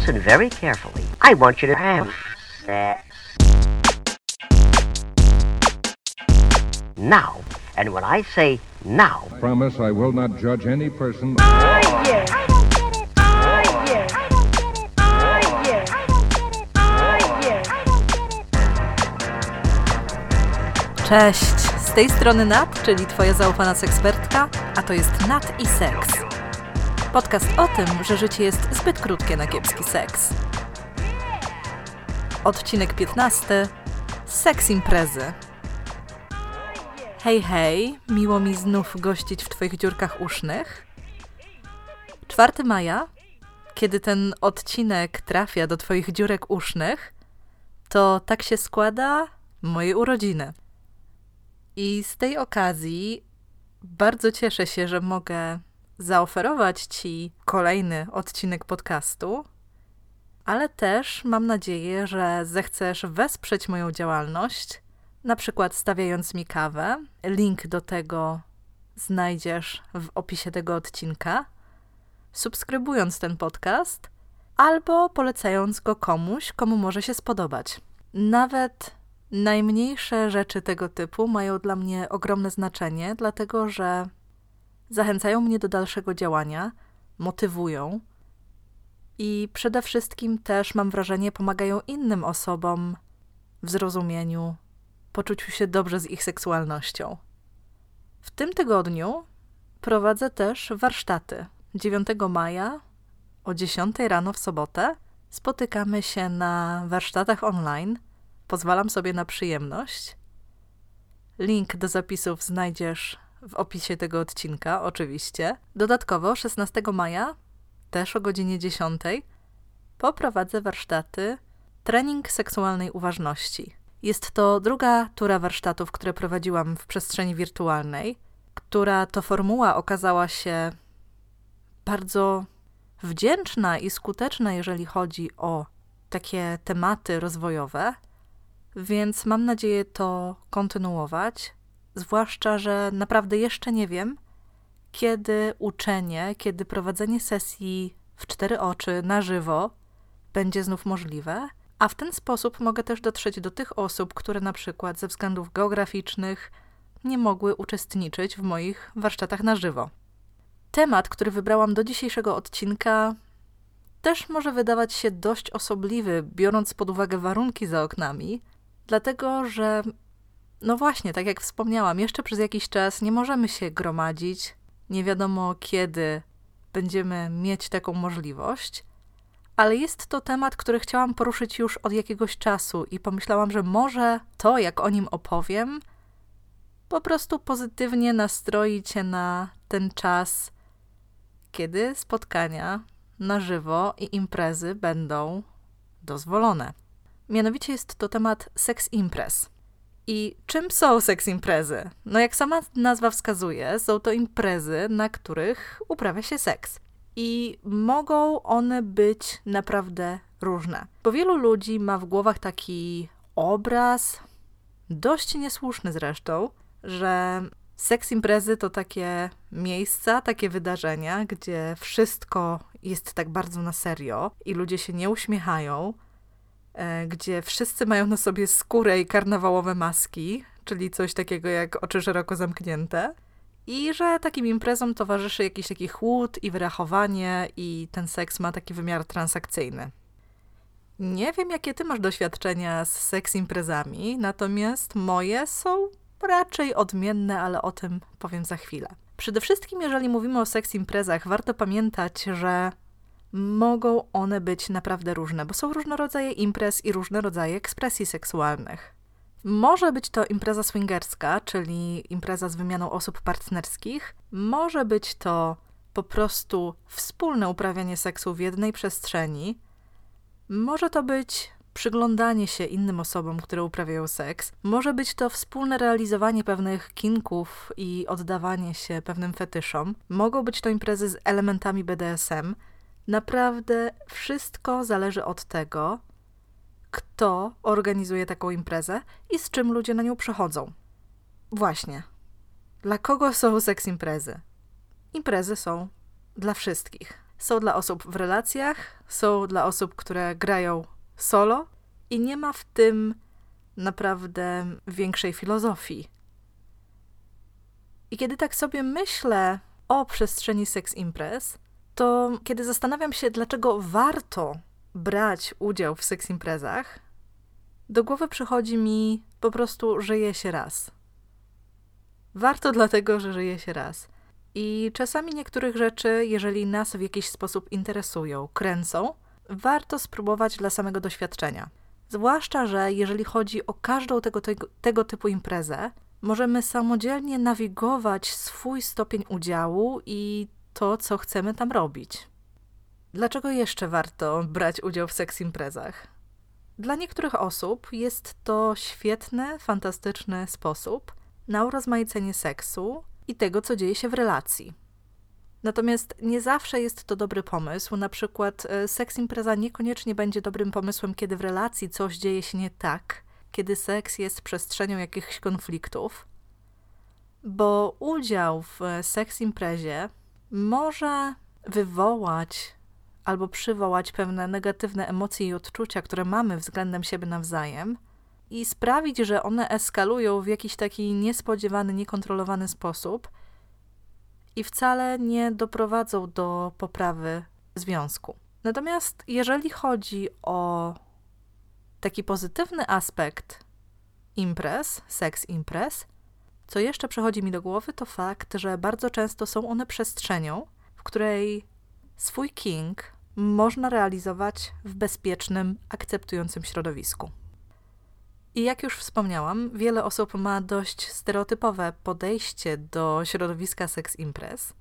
Listen very carefully. I want you to have sex. Now. And when I say now. I promise I will not judge any person. Oh, yeah. I don't get it. Cześć. Z tej strony Nat, czyli twoja zaufana sekspertka, a to jest Nat i Seks. Podcast o tym, że życie jest zbyt krótkie na kiepski seks. Odcinek 15. Seks imprezy. Hej, hej, miło mi znów gościć w Twoich dziurkach usznych. 4 maja, kiedy ten odcinek trafia do Twoich dziurek usznych, to tak się składa moje urodziny. I z tej okazji bardzo cieszę się, że mogę zaoferować Ci kolejny odcinek podcastu, ale też mam nadzieję, że zechcesz wesprzeć moją działalność, na przykład stawiając mi kawę. Link do tego znajdziesz w opisie tego odcinka, subskrybując ten podcast albo polecając go komuś, komu może się spodobać. Nawet Najmniejsze rzeczy tego typu mają dla mnie ogromne znaczenie, dlatego że zachęcają mnie do dalszego działania, motywują i przede wszystkim też mam wrażenie pomagają innym osobom w zrozumieniu, poczuciu się dobrze z ich seksualnością. W tym tygodniu prowadzę też warsztaty. 9 maja o 10 rano w sobotę spotykamy się na warsztatach online – pozwalam sobie na przyjemność. Link do zapisów znajdziesz w opisie tego odcinka, oczywiście. Dodatkowo 16 maja, też o godzinie 10, poprowadzę warsztaty Trening seksualnej uważności. Jest to druga tura warsztatów, które prowadziłam w przestrzeni wirtualnej, która to formuła okazała się bardzo wdzięczna i skuteczna, jeżeli chodzi o takie tematy rozwojowe więc mam nadzieję to kontynuować. Zwłaszcza, że naprawdę jeszcze nie wiem, kiedy uczenie, kiedy prowadzenie sesji w cztery oczy na żywo będzie znów możliwe, a w ten sposób mogę też dotrzeć do tych osób, które na przykład ze względów geograficznych nie mogły uczestniczyć w moich warsztatach na żywo. Temat, który wybrałam do dzisiejszego odcinka, też może wydawać się dość osobliwy, biorąc pod uwagę warunki za oknami, Dlatego, że no właśnie, tak jak wspomniałam, jeszcze przez jakiś czas nie możemy się gromadzić. Nie wiadomo kiedy będziemy mieć taką możliwość, ale jest to temat, który chciałam poruszyć już od jakiegoś czasu i pomyślałam, że może to, jak o nim opowiem, po prostu pozytywnie nastroi cię na ten czas, kiedy spotkania na żywo i imprezy będą dozwolone. Mianowicie jest to temat seks imprez. I czym są seks imprezy? No jak sama nazwa wskazuje, są to imprezy, na których uprawia się seks. I mogą one być naprawdę różne. Bo wielu ludzi ma w głowach taki obraz, dość niesłuszny zresztą, że seks imprezy to takie miejsca, takie wydarzenia, gdzie wszystko jest tak bardzo na serio i ludzie się nie uśmiechają, gdzie wszyscy mają na sobie skórę i karnawałowe maski, czyli coś takiego jak oczy szeroko zamknięte. I że takim imprezom towarzyszy jakiś taki chłód i wyrachowanie, i ten seks ma taki wymiar transakcyjny. Nie wiem, jakie ty masz doświadczenia z seks imprezami, natomiast moje są raczej odmienne, ale o tym powiem za chwilę. Przede wszystkim, jeżeli mówimy o seks imprezach, warto pamiętać, że mogą one być naprawdę różne, bo są różne rodzaje imprez i różne rodzaje ekspresji seksualnych. Może być to impreza swingerska, czyli impreza z wymianą osób partnerskich. Może być to po prostu wspólne uprawianie seksu w jednej przestrzeni. Może to być przyglądanie się innym osobom, które uprawiają seks. Może być to wspólne realizowanie pewnych kinków i oddawanie się pewnym fetyszom. Mogą być to imprezy z elementami BDSM. Naprawdę wszystko zależy od tego, kto organizuje taką imprezę i z czym ludzie na nią przychodzą. Właśnie. Dla kogo są seks imprezy? Imprezy są dla wszystkich. Są dla osób w relacjach, są dla osób, które grają solo i nie ma w tym naprawdę większej filozofii. I kiedy tak sobie myślę o przestrzeni seks imprez, to kiedy zastanawiam się, dlaczego warto brać udział w seks imprezach, do głowy przychodzi mi po prostu żyje się raz. Warto dlatego, że żyje się raz. I czasami niektórych rzeczy, jeżeli nas w jakiś sposób interesują, kręcą, warto spróbować dla samego doświadczenia. Zwłaszcza, że jeżeli chodzi o każdą tego, tego, tego typu imprezę, możemy samodzielnie nawigować swój stopień udziału i to, co chcemy tam robić. Dlaczego jeszcze warto brać udział w seks imprezach? Dla niektórych osób jest to świetny, fantastyczny sposób na urozmaicenie seksu i tego, co dzieje się w relacji. Natomiast nie zawsze jest to dobry pomysł. Na przykład e, seks impreza niekoniecznie będzie dobrym pomysłem, kiedy w relacji coś dzieje się nie tak, kiedy seks jest przestrzenią jakichś konfliktów, bo udział w e, seks imprezie może wywołać albo przywołać pewne negatywne emocje i odczucia, które mamy względem siebie nawzajem, i sprawić, że one eskalują w jakiś taki niespodziewany, niekontrolowany sposób i wcale nie doprowadzą do poprawy związku. Natomiast jeżeli chodzi o taki pozytywny aspekt imprez, seks imprez, co jeszcze przychodzi mi do głowy, to fakt, że bardzo często są one przestrzenią, w której swój king można realizować w bezpiecznym, akceptującym środowisku. I jak już wspomniałam, wiele osób ma dość stereotypowe podejście do środowiska seks imprez.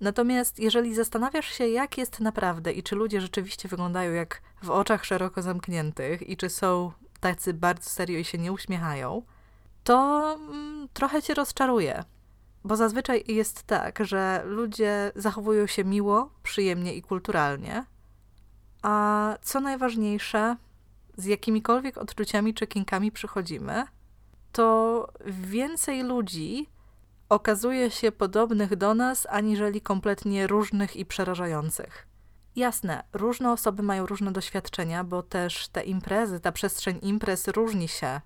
Natomiast jeżeli zastanawiasz się, jak jest naprawdę i czy ludzie rzeczywiście wyglądają jak w oczach szeroko zamkniętych i czy są tacy bardzo serio i się nie uśmiechają, to mm, trochę cię rozczaruje. Bo zazwyczaj jest tak, że ludzie zachowują się miło, przyjemnie i kulturalnie, a co najważniejsze, z jakimikolwiek odczuciami czy kinkami przychodzimy, to więcej ludzi okazuje się podobnych do nas, aniżeli kompletnie różnych i przerażających. Jasne, różne osoby mają różne doświadczenia, bo też te imprezy, ta przestrzeń imprez różni się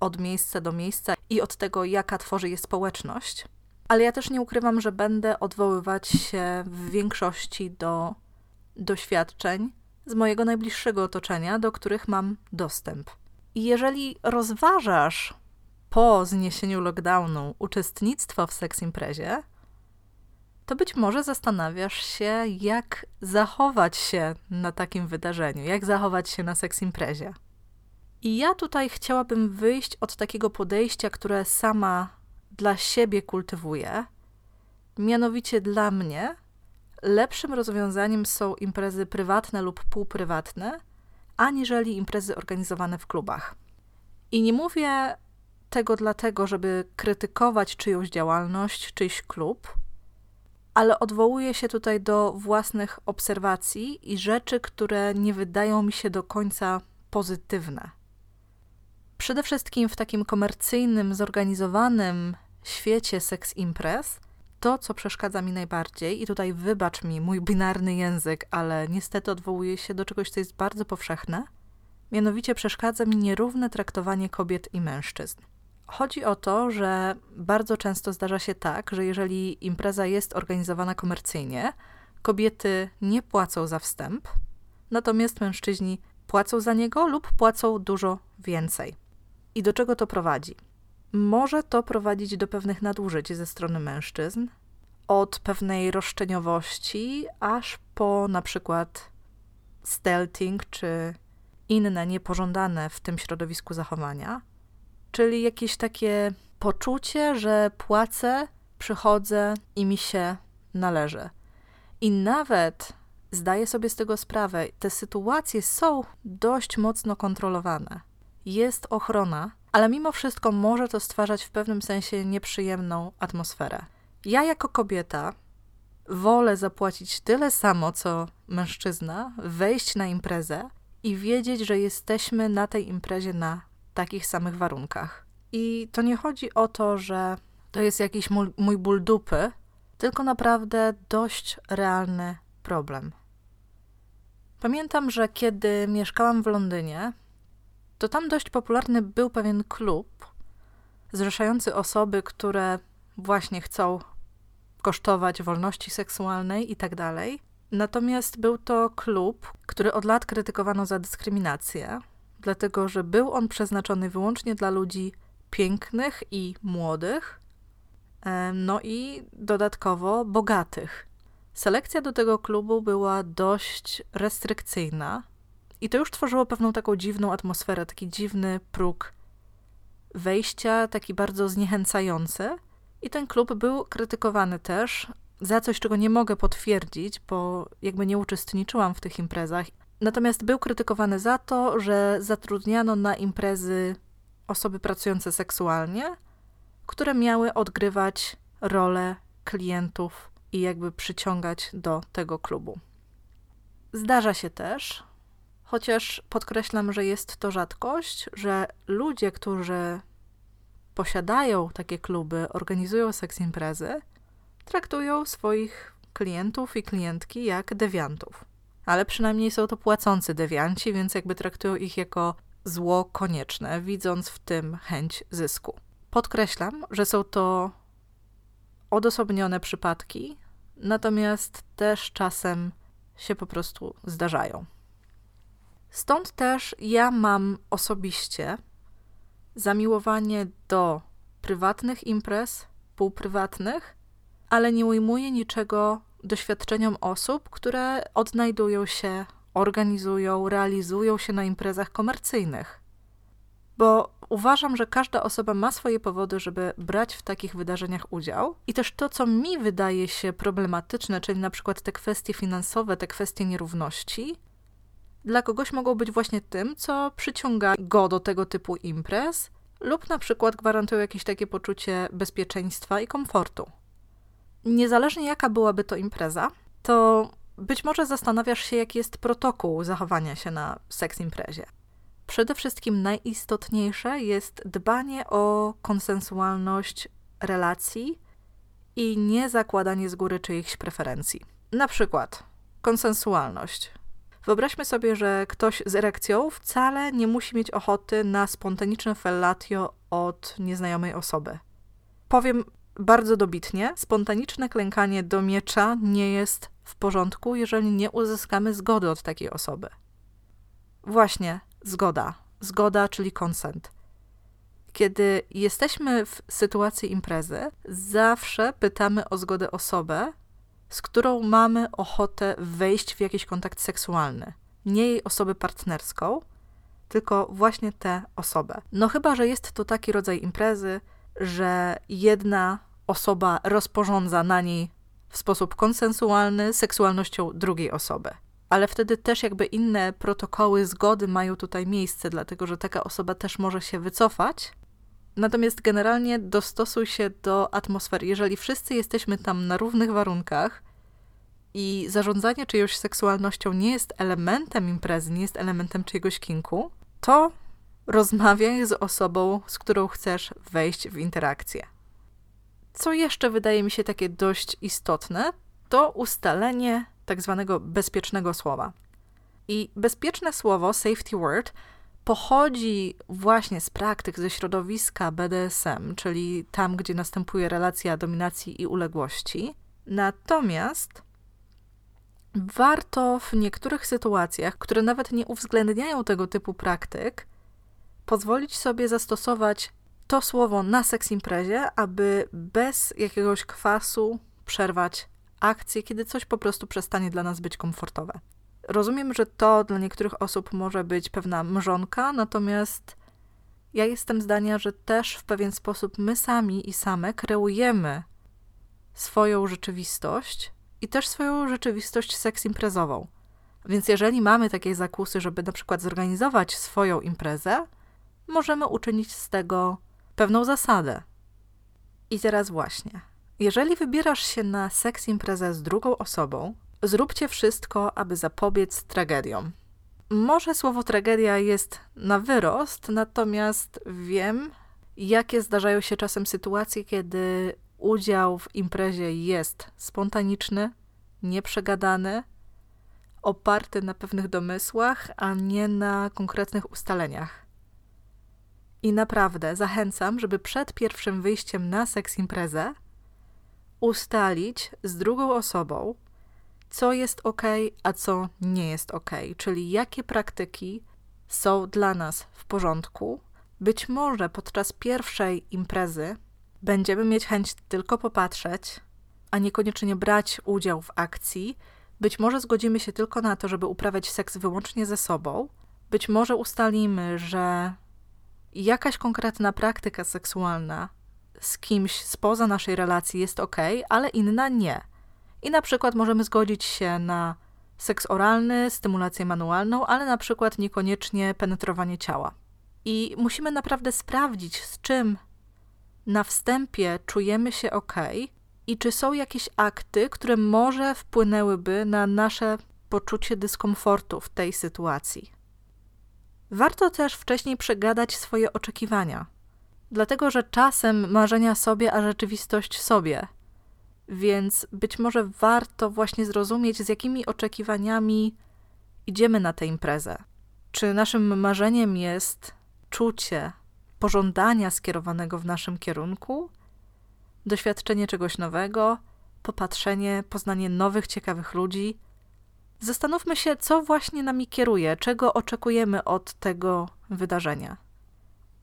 od miejsca do miejsca i od tego, jaka tworzy je społeczność. Ale ja też nie ukrywam, że będę odwoływać się w większości do doświadczeń z mojego najbliższego otoczenia, do których mam dostęp. I jeżeli rozważasz po zniesieniu lockdownu uczestnictwo w seks imprezie, to być może zastanawiasz się, jak zachować się na takim wydarzeniu, jak zachować się na seks imprezie. I ja tutaj chciałabym wyjść od takiego podejścia, które sama dla siebie kultywuję. Mianowicie dla mnie lepszym rozwiązaniem są imprezy prywatne lub półprywatne, aniżeli imprezy organizowane w klubach. I nie mówię tego dlatego, żeby krytykować czyjąś działalność, czyjś klub, ale odwołuję się tutaj do własnych obserwacji i rzeczy, które nie wydają mi się do końca pozytywne. Przede wszystkim w takim komercyjnym, zorganizowanym świecie seks imprez, to, co przeszkadza mi najbardziej, i tutaj wybacz mi mój binarny język, ale niestety odwołuję się do czegoś, co jest bardzo powszechne, mianowicie przeszkadza mi nierówne traktowanie kobiet i mężczyzn. Chodzi o to, że bardzo często zdarza się tak, że jeżeli impreza jest organizowana komercyjnie, kobiety nie płacą za wstęp, natomiast mężczyźni płacą za niego lub płacą dużo więcej. I do czego to prowadzi? Może to prowadzić do pewnych nadużyć ze strony mężczyzn, od pewnej roszczeniowości, aż po na przykład stelting czy inne niepożądane w tym środowisku zachowania, czyli jakieś takie poczucie, że płacę, przychodzę i mi się należy. I nawet zdaję sobie z tego sprawę, te sytuacje są dość mocno kontrolowane jest ochrona, ale mimo wszystko może to stwarzać w pewnym sensie nieprzyjemną atmosferę. Ja jako kobieta wolę zapłacić tyle samo co mężczyzna, wejść na imprezę i wiedzieć, że jesteśmy na tej imprezie na takich samych warunkach. I to nie chodzi o to, że to jest jakiś mój, mój ból dupy, tylko naprawdę dość realny problem. Pamiętam, że kiedy mieszkałam w Londynie, to tam dość popularny był pewien klub zrzeszający osoby, które właśnie chcą kosztować wolności seksualnej i tak dalej. Natomiast był to klub, który od lat krytykowano za dyskryminację, dlatego że był on przeznaczony wyłącznie dla ludzi pięknych i młodych, no i dodatkowo bogatych. Selekcja do tego klubu była dość restrykcyjna i to już tworzyło pewną taką dziwną atmosferę, taki dziwny próg wejścia, taki bardzo zniechęcający. I ten klub był krytykowany też za coś, czego nie mogę potwierdzić, bo jakby nie uczestniczyłam w tych imprezach. Natomiast był krytykowany za to, że zatrudniano na imprezy osoby pracujące seksualnie, które miały odgrywać rolę klientów i jakby przyciągać do tego klubu. Zdarza się też, chociaż podkreślam, że jest to rzadkość, że ludzie, którzy posiadają takie kluby, organizują seks imprezy, traktują swoich klientów i klientki jak dewiantów. Ale przynajmniej są to płacący dewianci, więc jakby traktują ich jako zło konieczne, widząc w tym chęć zysku. Podkreślam, że są to odosobnione przypadki, natomiast też czasem się po prostu zdarzają. Stąd też ja mam osobiście zamiłowanie do prywatnych imprez, półprywatnych, ale nie ujmuję niczego doświadczeniom osób, które odnajdują się, organizują, realizują się na imprezach komercyjnych. Bo uważam, że każda osoba ma swoje powody, żeby brać w takich wydarzeniach udział. I też to, co mi wydaje się problematyczne, czyli na przykład te kwestie finansowe, te kwestie nierówności, dla kogoś mogą być właśnie tym, co przyciąga go do tego typu imprez, lub na przykład gwarantują jakieś takie poczucie bezpieczeństwa i komfortu. Niezależnie jaka byłaby to impreza, to być może zastanawiasz się, jaki jest protokół zachowania się na seks imprezie. Przede wszystkim najistotniejsze jest dbanie o konsensualność relacji i nie zakładanie z góry czyichś preferencji. Na przykład konsensualność. Wyobraźmy sobie, że ktoś z erekcją wcale nie musi mieć ochoty na spontaniczne fellatio od nieznajomej osoby. Powiem bardzo dobitnie, spontaniczne klękanie do miecza nie jest w porządku, jeżeli nie uzyskamy zgody od takiej osoby. Właśnie, zgoda. Zgoda, czyli konsent. Kiedy jesteśmy w sytuacji imprezy, zawsze pytamy o zgodę osobę, z którą mamy ochotę wejść w jakiś kontakt seksualny. Nie jej osobę partnerską, tylko właśnie tę osobę. No chyba, że jest to taki rodzaj imprezy, że jedna osoba rozporządza na niej w sposób konsensualny seksualnością drugiej osoby. Ale wtedy też jakby inne protokoły zgody mają tutaj miejsce, dlatego że taka osoba też może się wycofać. Natomiast generalnie dostosuj się do atmosfery. Jeżeli wszyscy jesteśmy tam na równych warunkach i zarządzanie czyjąś seksualnością nie jest elementem imprezy, nie jest elementem czyjegoś kinku, to rozmawiaj z osobą, z którą chcesz wejść w interakcję. Co jeszcze wydaje mi się takie dość istotne, to ustalenie tak zwanego bezpiecznego słowa. I bezpieczne słowo, safety word, pochodzi właśnie z praktyk ze środowiska BDSM, czyli tam, gdzie następuje relacja dominacji i uległości. Natomiast warto w niektórych sytuacjach, które nawet nie uwzględniają tego typu praktyk, pozwolić sobie zastosować to słowo na seks imprezie, aby bez jakiegoś kwasu przerwać akcję, kiedy coś po prostu przestanie dla nas być komfortowe. Rozumiem, że to dla niektórych osób może być pewna mrzonka, natomiast ja jestem zdania, że też w pewien sposób my sami i same kreujemy swoją rzeczywistość i też swoją rzeczywistość seks imprezową. Więc jeżeli mamy takie zakusy, żeby na przykład zorganizować swoją imprezę, możemy uczynić z tego pewną zasadę. I teraz właśnie, jeżeli wybierasz się na seks imprezę z drugą osobą, zróbcie wszystko, aby zapobiec tragediom. Może słowo tragedia jest na wyrost, natomiast wiem, jakie zdarzają się czasem sytuacje, kiedy udział w imprezie jest spontaniczny, nieprzegadany, oparty na pewnych domysłach, a nie na konkretnych ustaleniach. I naprawdę zachęcam, żeby przed pierwszym wyjściem na seks imprezę ustalić z drugą osobą, co jest ok, a co nie jest ok, czyli jakie praktyki są dla nas w porządku. Być może podczas pierwszej imprezy będziemy mieć chęć tylko popatrzeć, a niekoniecznie brać udział w akcji. Być może zgodzimy się tylko na to, żeby uprawiać seks wyłącznie ze sobą. Być może ustalimy, że jakaś konkretna praktyka seksualna z kimś spoza naszej relacji jest ok, ale inna nie. I na przykład możemy zgodzić się na seks oralny, stymulację manualną, ale na przykład niekoniecznie penetrowanie ciała. I musimy naprawdę sprawdzić, z czym na wstępie czujemy się ok i czy są jakieś akty, które może wpłynęłyby na nasze poczucie dyskomfortu w tej sytuacji. Warto też wcześniej przegadać swoje oczekiwania, dlatego że czasem marzenia sobie, a rzeczywistość sobie. Więc być może warto właśnie zrozumieć, z jakimi oczekiwaniami idziemy na tę imprezę. Czy naszym marzeniem jest czucie pożądania skierowanego w naszym kierunku, doświadczenie czegoś nowego, popatrzenie, poznanie nowych, ciekawych ludzi. Zastanówmy się, co właśnie nami kieruje, czego oczekujemy od tego wydarzenia.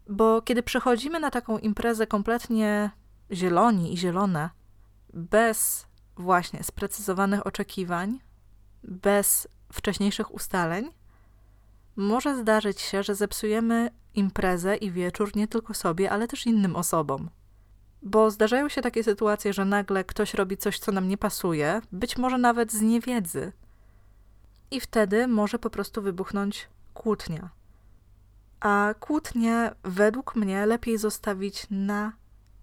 Bo kiedy przychodzimy na taką imprezę kompletnie zieloni i zielone, bez właśnie sprecyzowanych oczekiwań, bez wcześniejszych ustaleń, może zdarzyć się, że zepsujemy imprezę i wieczór nie tylko sobie, ale też innym osobom. Bo zdarzają się takie sytuacje, że nagle ktoś robi coś, co nam nie pasuje, być może nawet z niewiedzy. I wtedy może po prostu wybuchnąć kłótnia. A kłótnię według mnie lepiej zostawić na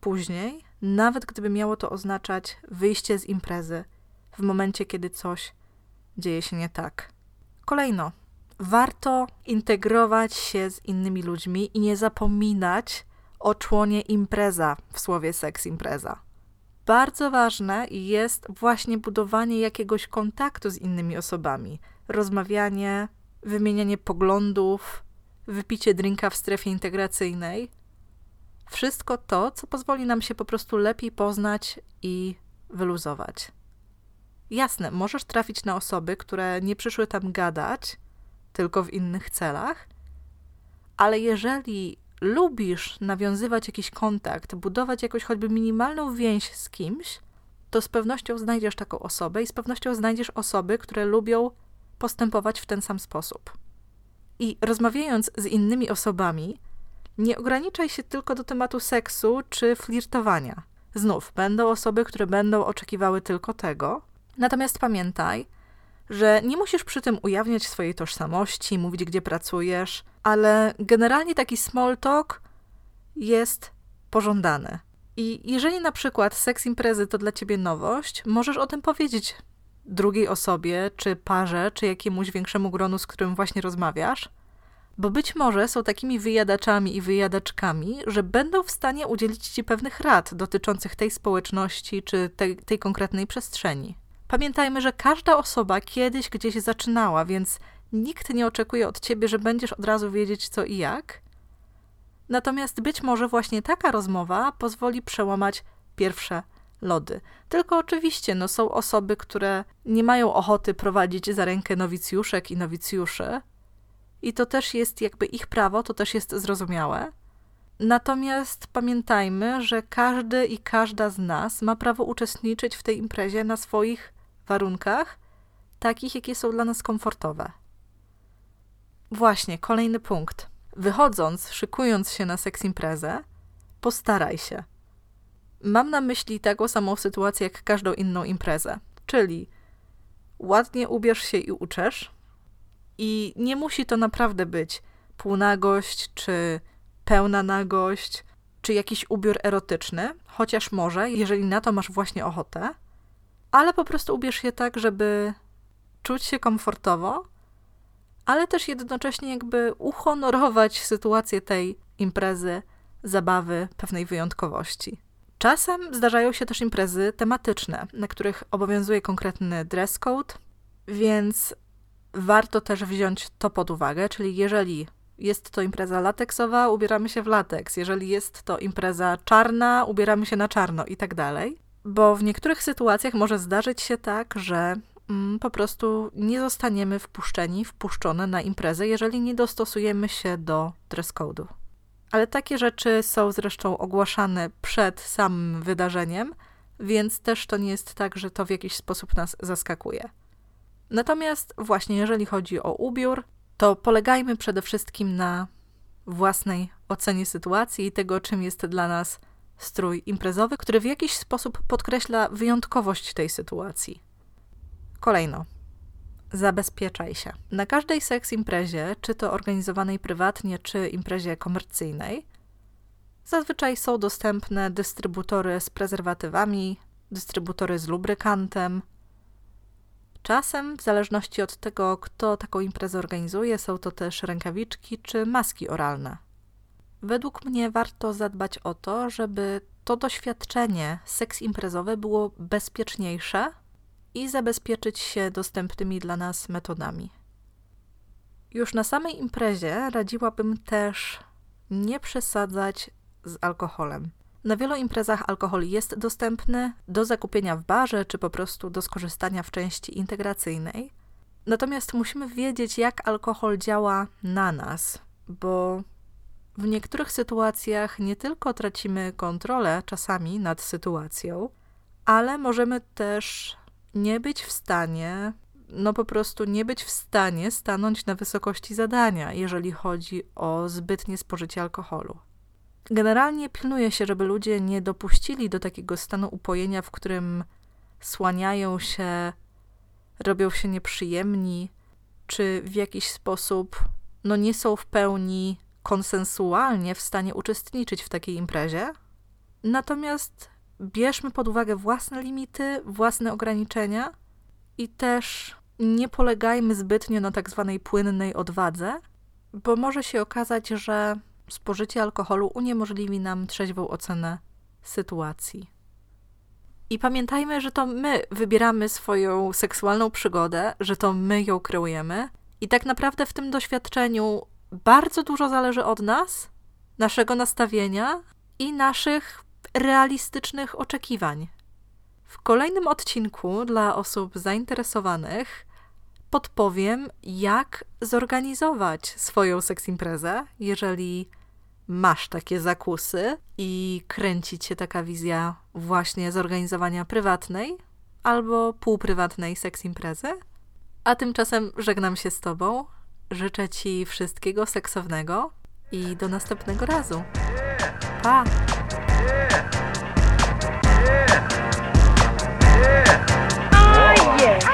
później, nawet gdyby miało to oznaczać wyjście z imprezy w momencie, kiedy coś dzieje się nie tak. Kolejno, warto integrować się z innymi ludźmi i nie zapominać o członie impreza w słowie seks impreza. Bardzo ważne jest właśnie budowanie jakiegoś kontaktu z innymi osobami, rozmawianie, wymienianie poglądów, wypicie drinka w strefie integracyjnej. Wszystko to, co pozwoli nam się po prostu lepiej poznać i wyluzować. Jasne, możesz trafić na osoby, które nie przyszły tam gadać, tylko w innych celach, ale jeżeli lubisz nawiązywać jakiś kontakt, budować jakąś choćby minimalną więź z kimś, to z pewnością znajdziesz taką osobę i z pewnością znajdziesz osoby, które lubią postępować w ten sam sposób. I rozmawiając z innymi osobami, nie ograniczaj się tylko do tematu seksu czy flirtowania. Znów, będą osoby, które będą oczekiwały tylko tego. Natomiast pamiętaj, że nie musisz przy tym ujawniać swojej tożsamości, mówić, gdzie pracujesz, ale generalnie taki small talk jest pożądany. I jeżeli na przykład seks imprezy to dla ciebie nowość, możesz o tym powiedzieć drugiej osobie, czy parze, czy jakiemuś większemu gronu, z którym właśnie rozmawiasz, bo być może są takimi wyjadaczami i wyjadaczkami, że będą w stanie udzielić ci pewnych rad dotyczących tej społeczności czy tej, tej konkretnej przestrzeni. Pamiętajmy, że każda osoba kiedyś gdzieś zaczynała, więc nikt nie oczekuje od ciebie, że będziesz od razu wiedzieć co i jak. Natomiast być może właśnie taka rozmowa pozwoli przełamać pierwsze lody. Tylko oczywiście no, są osoby, które nie mają ochoty prowadzić za rękę nowicjuszek i nowicjuszy. I to też jest jakby ich prawo, to też jest zrozumiałe. Natomiast pamiętajmy, że każdy i każda z nas ma prawo uczestniczyć w tej imprezie na swoich warunkach, takich, jakie są dla nas komfortowe. Właśnie, kolejny punkt. Wychodząc, szykując się na seks imprezę, postaraj się. Mam na myśli taką samą sytuację jak każdą inną imprezę, czyli ładnie ubierz się i uczesz. I nie musi to naprawdę być półnagość, czy pełna nagość, czy jakiś ubiór erotyczny, chociaż może, jeżeli na to masz właśnie ochotę ale po prostu ubierz się tak, żeby czuć się komfortowo, ale też jednocześnie jakby uhonorować sytuację tej imprezy, zabawy, pewnej wyjątkowości. Czasem zdarzają się też imprezy tematyczne, na których obowiązuje konkretny dress code, więc warto też wziąć to pod uwagę, czyli jeżeli jest to impreza lateksowa, ubieramy się w lateks, jeżeli jest to impreza czarna, ubieramy się na czarno i tak dalej. Bo w niektórych sytuacjach może zdarzyć się tak, że mm, po prostu nie zostaniemy wpuszczeni, wpuszczone na imprezę, jeżeli nie dostosujemy się do dress code'u. Ale takie rzeczy są zresztą ogłaszane przed samym wydarzeniem, więc też to nie jest tak, że to w jakiś sposób nas zaskakuje. Natomiast właśnie jeżeli chodzi o ubiór, to polegajmy przede wszystkim na własnej ocenie sytuacji i tego, czym jest dla nas strój imprezowy, który w jakiś sposób podkreśla wyjątkowość tej sytuacji. Kolejno. Zabezpieczaj się. Na każdej seks imprezie, czy to organizowanej prywatnie, czy imprezie komercyjnej, zazwyczaj są dostępne dystrybutory z prezerwatywami, dystrybutory z lubrykantem. Czasem, w zależności od tego, kto taką imprezę organizuje, są to też rękawiczki czy maski oralne. Według mnie warto zadbać o to, żeby to doświadczenie seks imprezowe było bezpieczniejsze i zabezpieczyć się dostępnymi dla nas metodami. Już na samej imprezie radziłabym też nie przesadzać z alkoholem. Na wielu imprezach alkohol jest dostępny do zakupienia w barze czy po prostu do skorzystania w części integracyjnej. Natomiast musimy wiedzieć, jak alkohol działa na nas, bo w niektórych sytuacjach nie tylko tracimy kontrolę czasami nad sytuacją, ale możemy też nie być w stanie, no po prostu nie być w stanie stanąć na wysokości zadania, jeżeli chodzi o zbytnie spożycie alkoholu. Generalnie pilnuje się, żeby ludzie nie dopuścili do takiego stanu upojenia, w którym słaniają się, robią się nieprzyjemni, czy w jakiś sposób no nie są w pełni konsensualnie w stanie uczestniczyć w takiej imprezie. Natomiast bierzmy pod uwagę własne limity, własne ograniczenia i też nie polegajmy zbytnio na tak zwanej płynnej odwadze, bo może się okazać, że spożycie alkoholu uniemożliwi nam trzeźwą ocenę sytuacji. I pamiętajmy, że to my wybieramy swoją seksualną przygodę, że to my ją kreujemy, i tak naprawdę w tym doświadczeniu bardzo dużo zależy od nas, naszego nastawienia i naszych realistycznych oczekiwań. W kolejnym odcinku dla osób zainteresowanych podpowiem, jak zorganizować swoją seks imprezę, jeżeli masz takie zakusy i kręci cię taka wizja właśnie zorganizowania prywatnej albo półprywatnej seks imprezy. A tymczasem żegnam się z Tobą. Życzę Ci wszystkiego seksownego i do następnego razu. Pa! Oh, yeah.